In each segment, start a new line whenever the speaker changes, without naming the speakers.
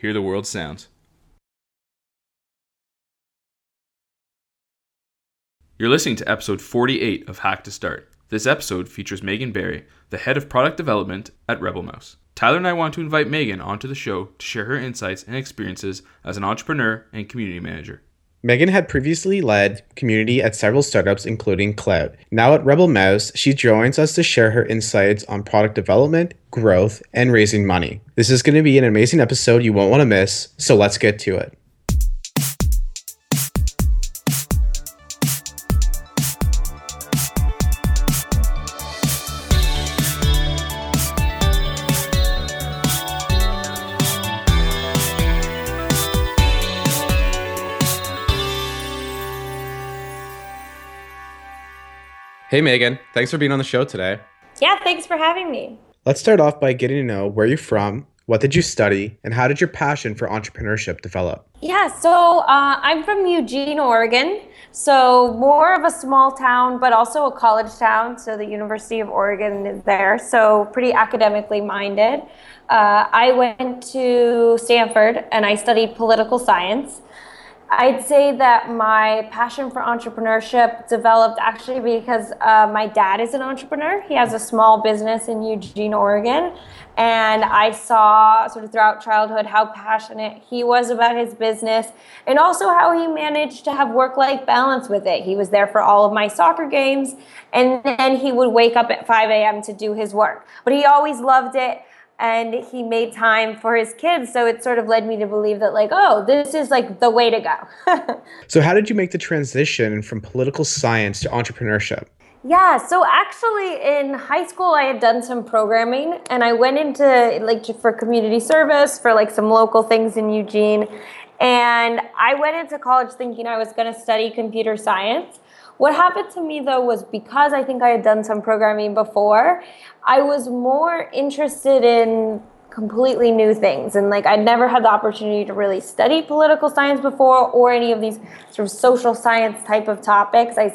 Hear the world sounds. You're listening to episode 48 of Hack to Start. This episode features Megan Berry, the head of product development at Rebel Mouse. Tyler and I want to invite Megan onto the show to share her insights and experiences as an entrepreneur and community manager.
Megan had previously led community at several startups, including Klout. Now at Rebel Mouse, she joins us to share her insights on product development, growth, and raising money. This is going to be an amazing episode you won't want to miss, so let's get to it.
Hey, Megan. Thanks for being on the show today.
Yeah, thanks for having me.
Let's start off by getting to know where you're from, what did you study, and how did your passion for entrepreneurship develop?
Yeah, so uh, I'm from Eugene, Oregon. So, more of a small town, but also a college town. So, the University of Oregon is there. So, pretty academically minded. Uh, I went to Stanford and I studied political science. I'd say that my passion for entrepreneurship developed actually because uh, my dad is an entrepreneur. He has a small business in Eugene, Oregon. And I saw sort of throughout childhood how passionate he was about his business and also how he managed to have work life balance with it. He was there for all of my soccer games and then he would wake up at 5 a.m. to do his work. But he always loved it and he made time for his kids. So it sort of led me to believe that like oh this is like the way to go.
So how did you make the transition from political science to entrepreneurship?
Yeah so actually in high school i had done some programming and i went into like for community service for like some local things in eugene. And i went into college thinking i was going to study computer science what happened to me though was because I think I had done some programming before, I was more interested in completely new things and like I'd never had the opportunity to really study political science before or any of these sort of social science type of topics. I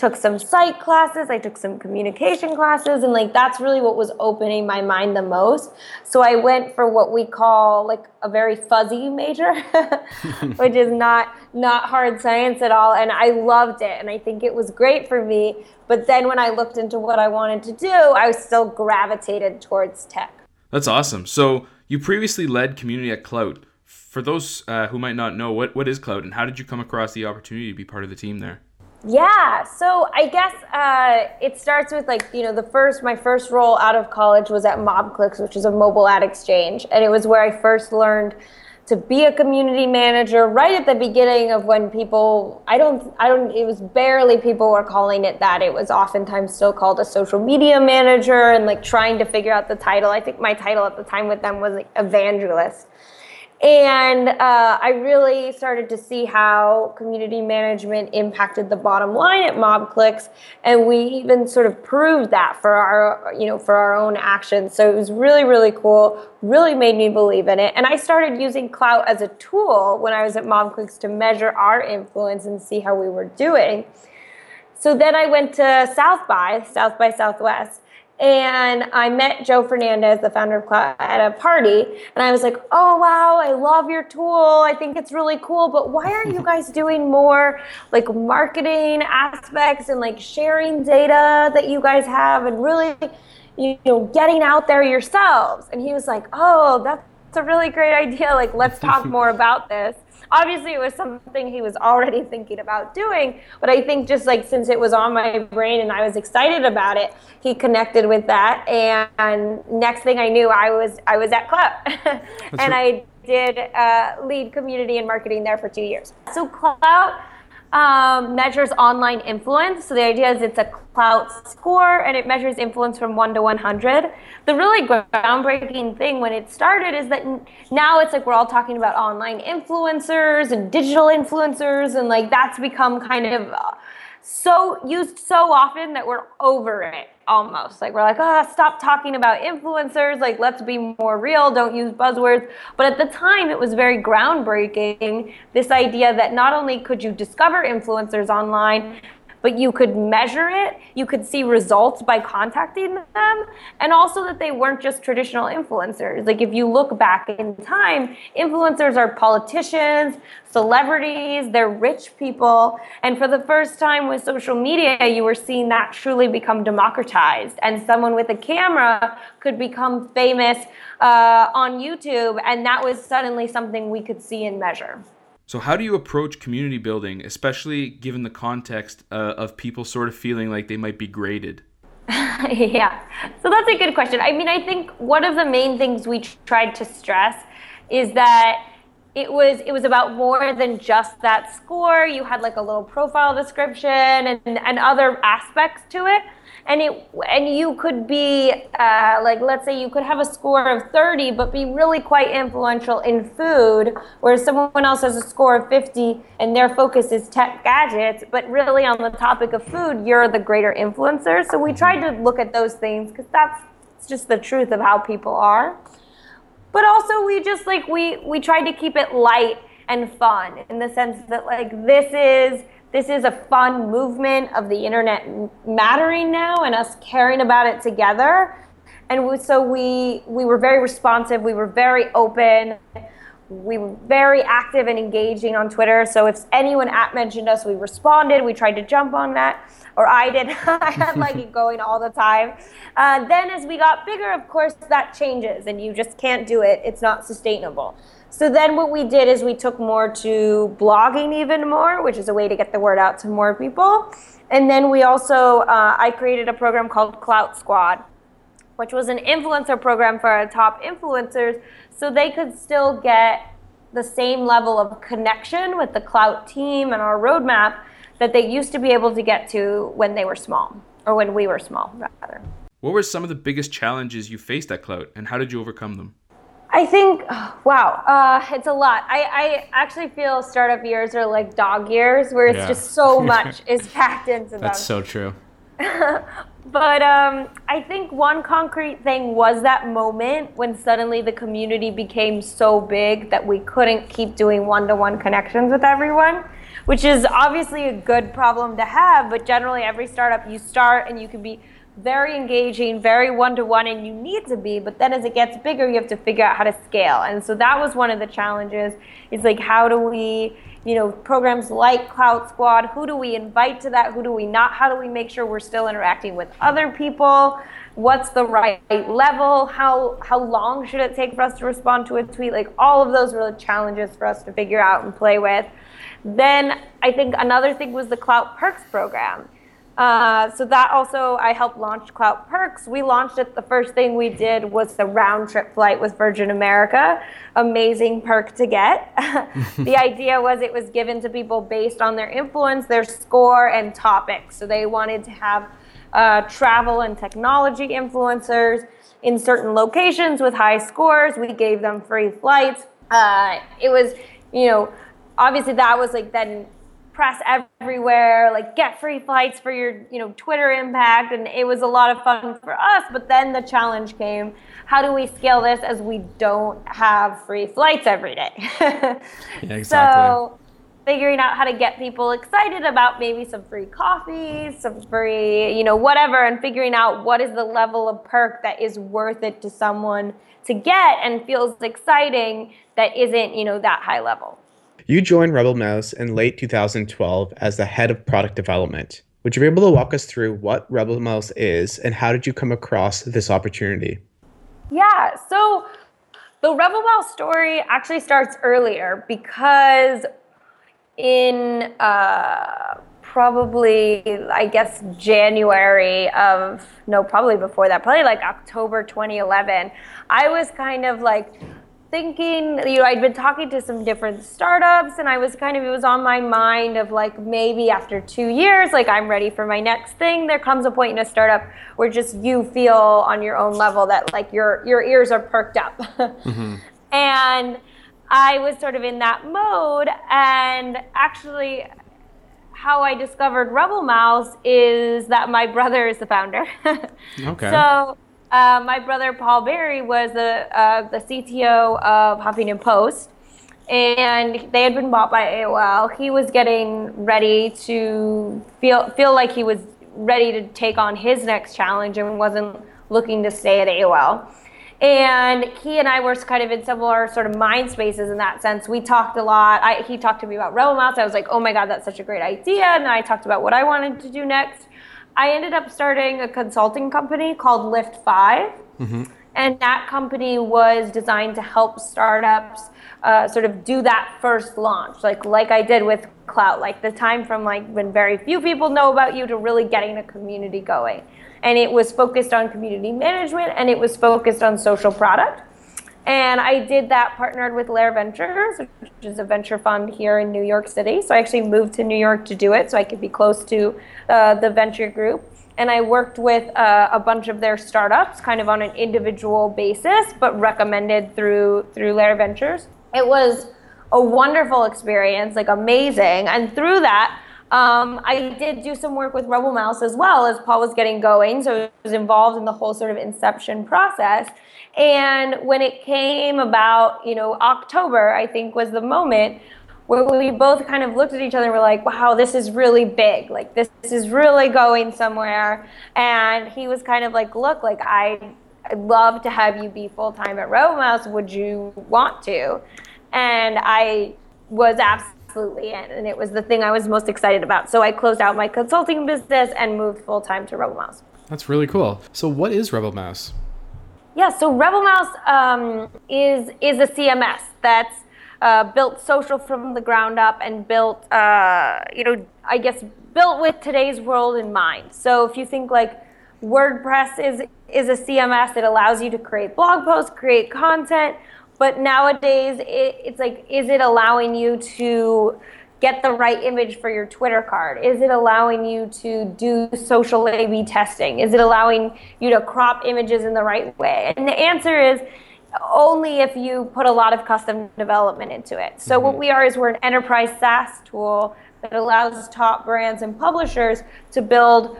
took some psych classes, I took some communication classes, and like that's really what was opening my mind the most. So I went for what we call like a very fuzzy major, which is not not hard science at all. And I loved it, and I think it was great for me. But then when I looked into what I wanted to do, I still gravitated towards tech.
That's awesome. So you previously led community at Klout. For those uh, who might not know, what, what is Klout and how did you come across the opportunity to be part of the team there?
Yeah, so I guess uh, it starts with like you know the first my first role out of college was at Mobclix, which is a mobile ad exchange, and it was where I first learned to be a community manager right at the beginning of when people I don't I don't it was barely people were calling it that. It was oftentimes still called a social media manager and like trying to figure out the title. I think my title at the time with them was like evangelist and uh, I really started to see how community management impacted the bottom line at Mobclix, and we even sort of proved that for our, you know, for our own actions. So it was really, really cool. Really made me believe in it. And I started using Klout as a tool when I was at Mobclix to measure our influence and see how we were doing. So then I went to South by South by Southwest and I met Joe Fernandez, the founder of Klout, at a party, and I was like, "Oh wow, I love your tool. I think it's really cool, but why aren't you guys doing more like marketing aspects and like sharing data that you guys have and really, you know, getting out there yourselves?" And he was like, "Oh, that's a really great idea. Like, let's talk more about this." Obviously it was something he was already thinking about doing but i think just like since it was on my brain and i was excited about it he connected with that. And next thing i knew i was i was at Klout and i did uh, lead community and marketing there for two years. So Klout um, measures online influence. So the idea is it's a Klout score and it measures influence from 1 to 100. The really groundbreaking thing when it started is that now it's like we're all talking about online influencers and digital influencers, and like that's become kind of uh, so used so often that we're over it almost. Like we're like, ah, oh, stop talking about influencers. Like let's be more real. Don't use buzzwords. But at the time, it was very groundbreaking. This idea that not only could you discover influencers online, but you could measure it, you could see results by contacting them, and also that they weren't just traditional influencers. Like if you look back in time, influencers are politicians, celebrities, they're rich people, and for the first time with social media, you were seeing that truly become democratized, and someone with a camera could become famous uh, on YouTube, and that was suddenly something we could see and measure.
So, how do you approach community building, especially given the context uh, of people sort of feeling like they might be graded?
yeah, so that's a good question. I mean, I think one of the main things we tried to stress is that it was it was about more than just that score. You had like a little profile description and, and other aspects to it. And it and you could be uh, like let's say you could have a score of 30 but be really quite influential in food whereas someone else has a score of 50 and their focus is tech gadgets but really on the topic of food you're the greater influencer. So we tried to look at those things because that's just the truth of how people are but also we just like we we tried to keep it light and fun in the sense that like this is this is a fun movement of the internet mattering now and us caring about it together. And so we we were very responsive. We were very open. We were very active and engaging on Twitter. So if anyone at mentioned us, we responded. We tried to jump on that, or I did. I had like it going all the time. Uh, then as we got bigger, of course, that changes, and you just can't do it. It's not sustainable. So then what we did is we took more to blogging even more, which is a way to get the word out to more people. And then we also, uh, I created a program called Klout Squad, which was an influencer program for our top influencers so they could still get the same level of connection with the Klout team and our roadmap that they used to be able to get to when they were small, or when we were small, rather.
What were some of the biggest challenges you faced at Klout, and how did you overcome them?
I think, wow, uh, it's a lot. I, I actually feel startup years are like dog years, where it's yeah. just so much is packed into them.
That's so true.
but um, I think one concrete thing was that moment when suddenly the community became so big that we couldn't keep doing one to one connections with everyone, which is obviously a good problem to have. But generally, every startup you start and you can be very engaging, very one to one, and you need to be. But then as it gets bigger, you have to figure out how to scale. And so that was one of the challenges. Is like how do we, you know, programs like Klout Squad, who do we invite to that? Who do we not? How do we make sure we're still interacting with other people? What's the right level? How how long should it take for us to respond to a tweet? Like all of those were the challenges for us to figure out and play with. Then I think another thing was the Klout Perks program uh, so that also I helped launch Klout Perks. We launched it. The first thing we did was the round trip flight with Virgin America. Amazing perk to get. the idea was it was given to people based on their influence, their score, and topics. So they wanted to have uh, travel and technology influencers in certain locations with high scores. We gave them free flights. Uh, it was, you know, obviously that was like then press everywhere, like get free flights for your, you know, Twitter impact. And it was a lot of fun for us. But then the challenge came how do we scale this as we don't have free flights every day?
yeah, exactly.
So figuring out how to get people excited about maybe some free coffee, some free, you know, whatever, and figuring out what is the level of perk that is worth it to someone to get and feels exciting that isn't, you know, that high level.
You joined Rebel Mouse in late 2012 as the head of product development. Would you be able to walk us through what Rebel Mouse is and how did you come across this opportunity?
Yeah, so the Rebel Mouse story actually starts earlier because in uh, probably, I guess, January of, no, probably before that, probably like October 2011, I was kind of like, thinking, you know, I'd been talking to some different startups and I was kind of, it was on my mind of like maybe after two years, like I'm ready for my next thing. There comes a point in a startup where just you feel on your own level that like your, your ears are perked up. mm-hmm. And I was sort of in that mode. And actually, how I discovered Rebel Mouse is that my brother is the founder. okay. So, uh, my brother Paul Berry was the uh, the CTO of Huffington Post, and they had been bought by AOL. He was getting ready to feel feel like he was ready to take on his next challenge and wasn't looking to stay at AOL. And he and I were kind of in similar sort of mind spaces in that sense. We talked a lot. I, he talked to me about Rebel Mouse. I was like, oh my God, that's such a great idea. And I talked about what I wanted to do next. I ended up starting a consulting company called Lift 5. Mm-hmm. And that company was designed to help startups uh, sort of do that first launch, like like I did with Klout, like the time from like when very few people know about you to really getting a community going. And it was focused on community management and it was focused on social product. And I did that partnered with Lerer Ventures, which is a venture fund here in New York City. So I actually moved to New York to do it so I could be close to uh, the venture group. And I worked with uh, a bunch of their startups kind of on an individual basis, but recommended through through Lerer Ventures. It was a wonderful experience, like amazing. And through that, um, I did do some work with Rebel Mouse as well as Paul was getting going. So I was involved in the whole sort of inception process. And when it came about, you know, October, I think was the moment where we both kind of looked at each other and were like, wow, this is really big. Like, this, this is really going somewhere. And he was kind of like, look, like, I, I'd love to have you be full time at Mouse. Would you want to? And I was absolutely in. And it was the thing I was most excited about. So I closed out my consulting business and moved full time to Rebel Mouse.
That's really cool. So, what is Rebel Mouse?
Yeah, so Rebel Mouse um, is is a CMS that's uh, built social from the ground up and built, uh, you know, I guess built with today's world in mind. So if you think like WordPress is is a CMS that allows you to create blog posts, create content, but nowadays it, it's like, is it allowing you to get the right image for your Twitter card? Is it allowing you to do social A B testing? Is it allowing you to crop images in the right way? And the answer is only if you put a lot of custom development into it. So, mm-hmm. what we are is we're an enterprise SaaS tool that allows top brands and publishers to build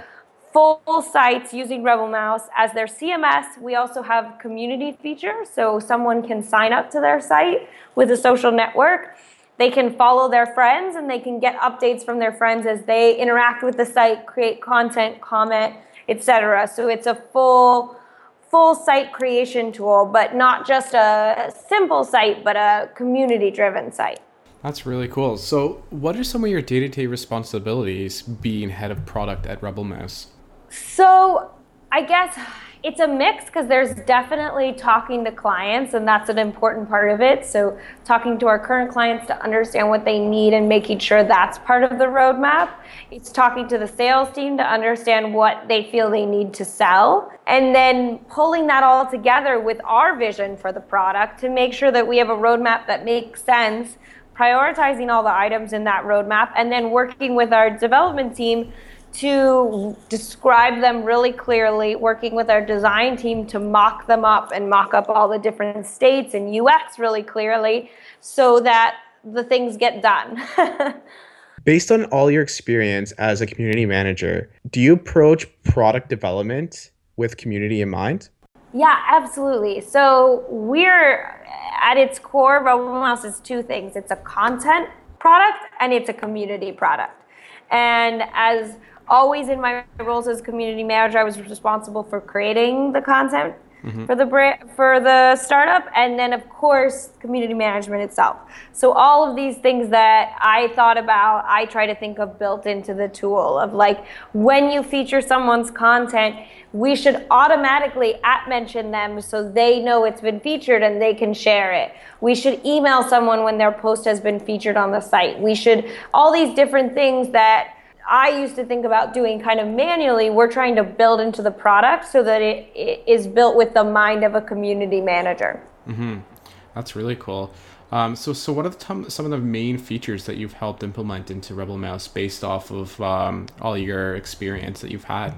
full sites using Rebel Mouse as their CMS. We also have community features, so someone can sign up to their site with a social network they can follow their friends and they can get updates from their friends as they interact with the site, create content, comment, etc. So it's a full full site creation tool, but not just a simple site, but a community driven site.
That's really cool. So, what are some of your day to day responsibilities being head of product at Rebel Mouse?
So, I guess it's a mix because there's definitely talking to clients and that's an important part of it. So talking to our current clients to understand what they need and making sure that's part of the roadmap. It's talking to the sales team to understand what they feel they need to sell and then pulling that all together with our vision for the product to make sure that we have a roadmap that makes sense prioritizing all the items in that roadmap and then working with our development team to describe them really clearly, working with our design team to mock them up and mock up all the different states and UX really clearly so that the things get done.
Based on all your experience as a community manager, do you approach product development with community in mind?
Yeah, absolutely. So we're at its core, Rebel Mouse is two things. It's a content product and it's a community product. And as always in my roles as community manager, I was responsible for creating the content mm-hmm. for the brand, for the startup, and then of course community management itself. So all of these things that I thought about, I try to think of built into the tool of like when you feature someone's content, we should automatically at mention them so they know it's been featured and they can share it. We should email someone when their post has been featured on the site. We should all these different things that I used to think about doing kind of manually, we're trying to build into the product so that it, it is built with the mind of a community manager.
Mm-hmm. That's really cool. Um, so, so what are the, some of the main features that you've helped implement into Rebel Mouse based off of um, all your experience that you've had?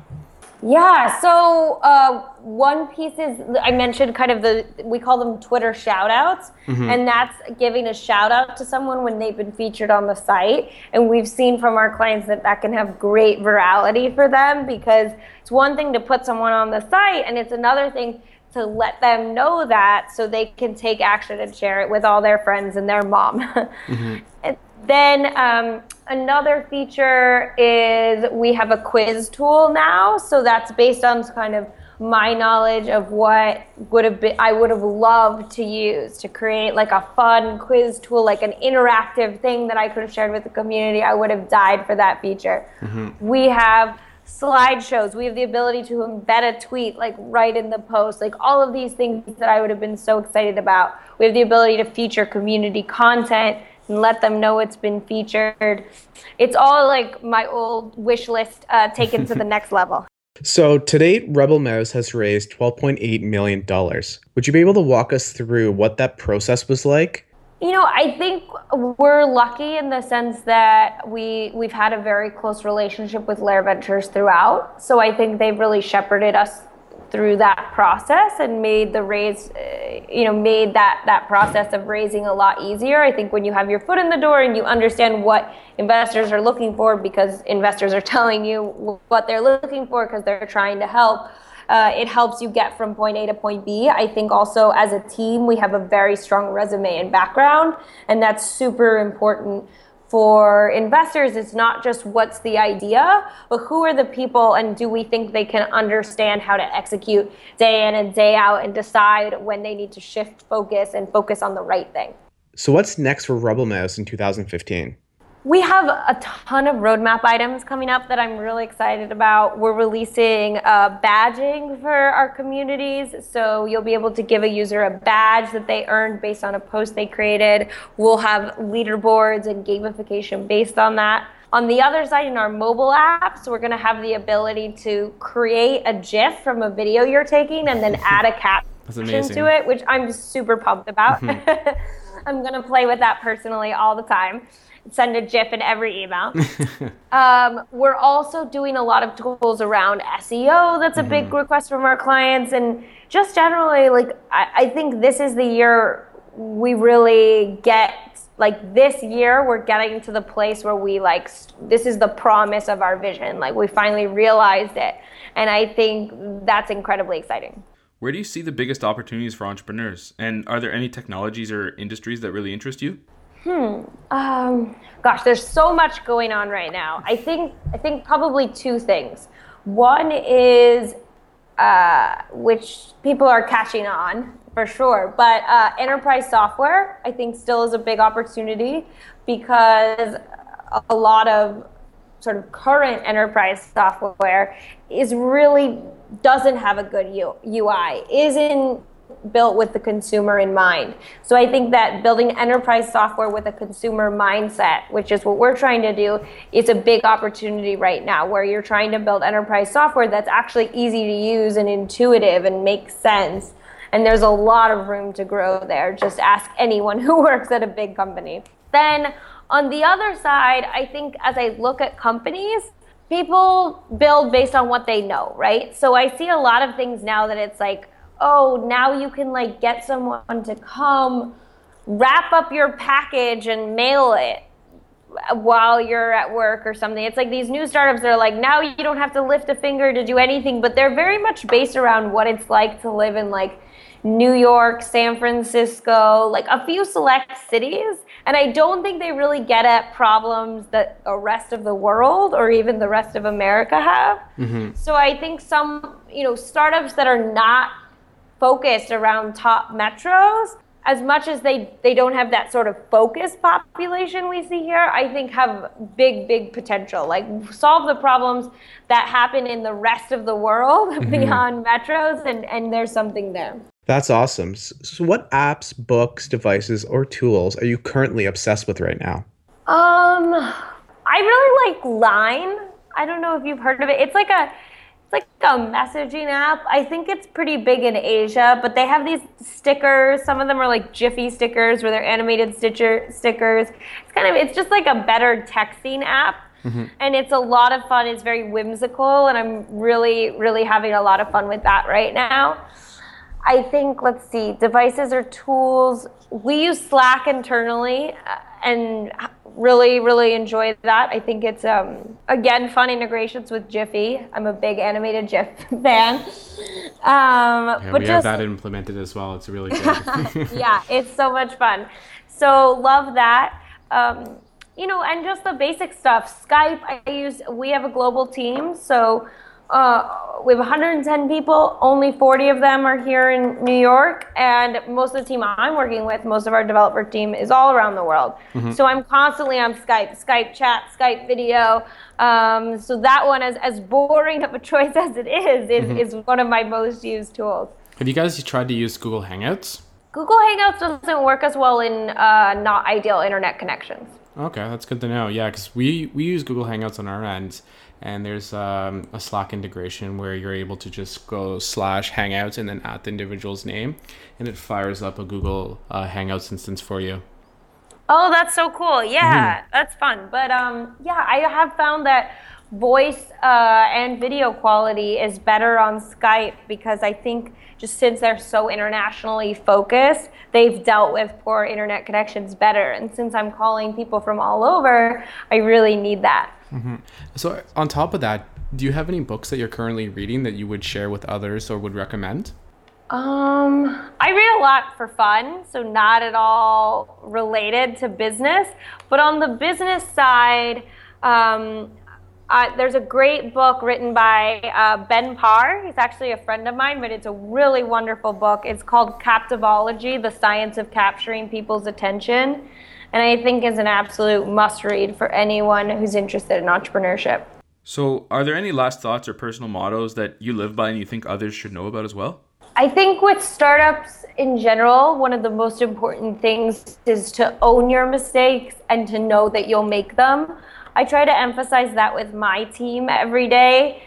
Yeah, so uh, one piece is I mentioned kind of the we call them Twitter shout outs, mm-hmm. and that's giving a shout out to someone when they've been featured on the site. And we've seen from our clients that that can have great virality for them because it's one thing to put someone on the site, and it's another thing to let them know that so they can take action and share it with all their friends and their mom. mm-hmm. then um, another feature is we have a quiz tool now. So that's based on kind of my knowledge of what would have been I would have loved to use to create like a fun quiz tool, like an interactive thing that I could have shared with the community. I would have died for that feature. Mm-hmm. We have slideshows. We have the ability to embed a tweet like right in the post. Like all of these things that I would have been so excited about. We have the ability to feature community content and let them know it's been featured. It's all like my old wish list uh, taken to the next level.
So to date, Rebel Mouse has raised $12.8 million. Would you be able to walk us through what that process was like?
You know, I think we're lucky in the sense that we we've had a very close relationship with Lerer Ventures throughout. So I think they've really shepherded us through that process and made the raise uh, you know made that that process of raising a lot easier i think when you have your foot in the door and you understand what investors are looking for because investors are telling you what they're looking for because they're trying to help uh, it helps you get from point A to point B. I think also as a team, we have a very strong resume and background, and that's super important for investors, it's not just what's the idea, but who are the people and do we think they can understand how to execute day in and day out and decide when they need to shift focus and focus on the right thing.
So, what's next for Rebel Mouse in 2015?
We have a ton of roadmap items coming up that I'm really excited about. We're releasing uh, badging for our communities. So you'll be able to give a user a badge that they earned based on a post they created. We'll have leaderboards and gamification based on that. On the other side, in our mobile apps, we're going to have the ability to create a GIF from a video you're taking and then add a caption to it, which I'm super pumped about. Mm-hmm. I'm going to play with that personally all the time send a GIF in every email. um, we're also doing a lot of tools around SEO. That's a mm-hmm. big request from our clients, and just generally, like I, I think this is the year we really get like this year we're getting to the place where we like this is the promise of our vision like we finally realized it and i think that's incredibly exciting
where do you see the biggest opportunities for entrepreneurs and are there any technologies or industries that really interest you
Hmm. Um, gosh, there's so much going on right now. I think I think probably two things. One is uh, which people are catching on for sure, but uh, enterprise software I think still is a big opportunity because a lot of sort of current enterprise software is really doesn't have a good UI, isn't built with the consumer in mind. So I think that building enterprise software with a consumer mindset, which is what we're trying to do, is a big opportunity right now where you're trying to build enterprise software that's actually easy to use and intuitive and makes sense. And there's a lot of room to grow there. Just ask anyone who works at a big company. Then on the other side, I think as I look at companies, people build based on what they know, right? So I see a lot of things now that it's like, oh, now you can like get someone to come wrap up your package and mail it while you're at work or something. It's like these new startups are like, now you don't have to lift a finger to do anything, but they're very much based around what it's like to live in like New York, San Francisco, like a few select cities. And I don't think they really get at problems that the rest of the world or even the rest of America have. Mm-hmm. So I think some, you know, startups that are not focused around top metros. As much as they they don't have that sort of focused population we see here i think have big big potential. Like solve the problems that happen in the rest of the world mm-hmm. beyond metros and and there's something there.
That's awesome. So what apps books devices or tools are you currently obsessed with right now?
Um i really like line. I don't know if you've heard of it. It's like a it's like a messaging app. I think it's pretty big in Asia, but they have these stickers. Some of them are like Jiffy stickers, where they're animated stitcher stickers. It's kind of it's just like a better texting app. Mm-hmm. And it's a lot of fun. It's very whimsical, and I'm really, really having a lot of fun with that right now. I think, let's see, devices or tools. We use Slack internally and really, really enjoy that. I think it's, um, again, fun integrations with Giphy. I'm a big animated GIF fan.
Um, yeah, but we just, have that implemented as well. It's really
good. yeah, it's so much fun. So, love that. Um, you know, and just the basic stuff. Skype, I use, we have a global team. So, uh, we have 110 people. Only 40 of them are here in New York, and most of the team I'm working with, most of our developer team, is all around the world. Mm-hmm. So I'm constantly on Skype, Skype chat, Skype video. Um, so that one, as as boring of a choice as it is, is, mm-hmm. is one of my most used tools.
Have you guys tried to use Google Hangouts?
Google Hangouts doesn't work as well in uh, not ideal internet connections.
Okay, that's good to know. Yeah, because we we use Google Hangouts on our end, and there's um, a Slack integration where you're able to just go slash Hangouts and then add the individual's name, and it fires up a Google uh, Hangouts instance for you.
Oh, that's so cool! Yeah, mm-hmm. that's fun. But um, yeah, I have found that voice uh, and video quality is better on Skype because I think just since they're so internationally focused, they've dealt with poor internet connections better. And since I'm calling people from all over, I really need that.
Mm-hmm. So, on top of that, do you have any books that you're currently reading that you would share with others or would recommend?
Um, I read a lot for fun, so not at all related to business. But on the business side, um, uh, there's a great book written by uh, Ben Parr. He's actually a friend of mine, but it's a really wonderful book. It's called Captivology The Science of Capturing People's Attention and I think is an absolute must read for anyone who's interested in entrepreneurship.
So, are there any last thoughts or personal mottos that you live by and you think others should know about as well?
I think with startups in general, one of the most important things is to own your mistakes and to know that you'll make them. I try to emphasize that with my team every day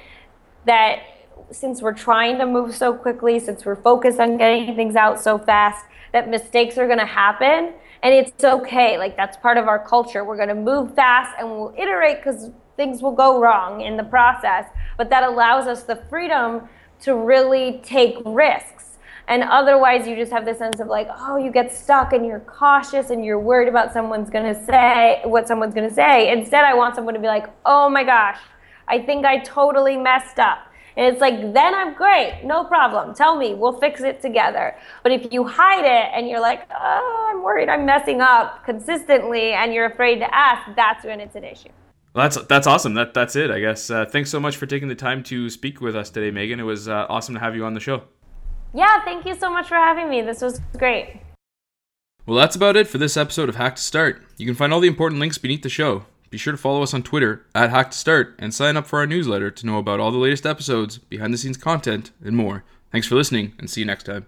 that since we're trying to move so quickly, since we're focused on getting things out so fast, that mistakes are going to happen and it's okay. Like that's part of our culture. We're going to move fast and we'll iterate because things will go wrong in the process. But that allows us the freedom to really take risks. And otherwise, you just have this sense of like, oh, you get stuck and you're cautious and you're worried about someone's going to say what someone's going to say. Instead, I want someone to be like, oh my gosh, I think I totally messed up. And it's like, then I'm great, no problem. Tell me, we'll fix it together. But if you hide it and you're like, oh, I'm worried I'm messing up consistently and you're afraid to ask, that's when it's an issue.
Well, that's that's awesome. That that's it, I guess. Uh, thanks so much for taking the time to speak with us today, Megan. It was uh, awesome to have you on the show.
Yeah, thank you so much for having me. This was great.
Well, that's about it for this episode of Hack to Start. You can find all the important links beneath the show. Be sure to follow us on Twitter at Hack to Start and sign up for our newsletter to know about all the latest episodes, behind the scenes content, and more. Thanks for listening, and see you next time.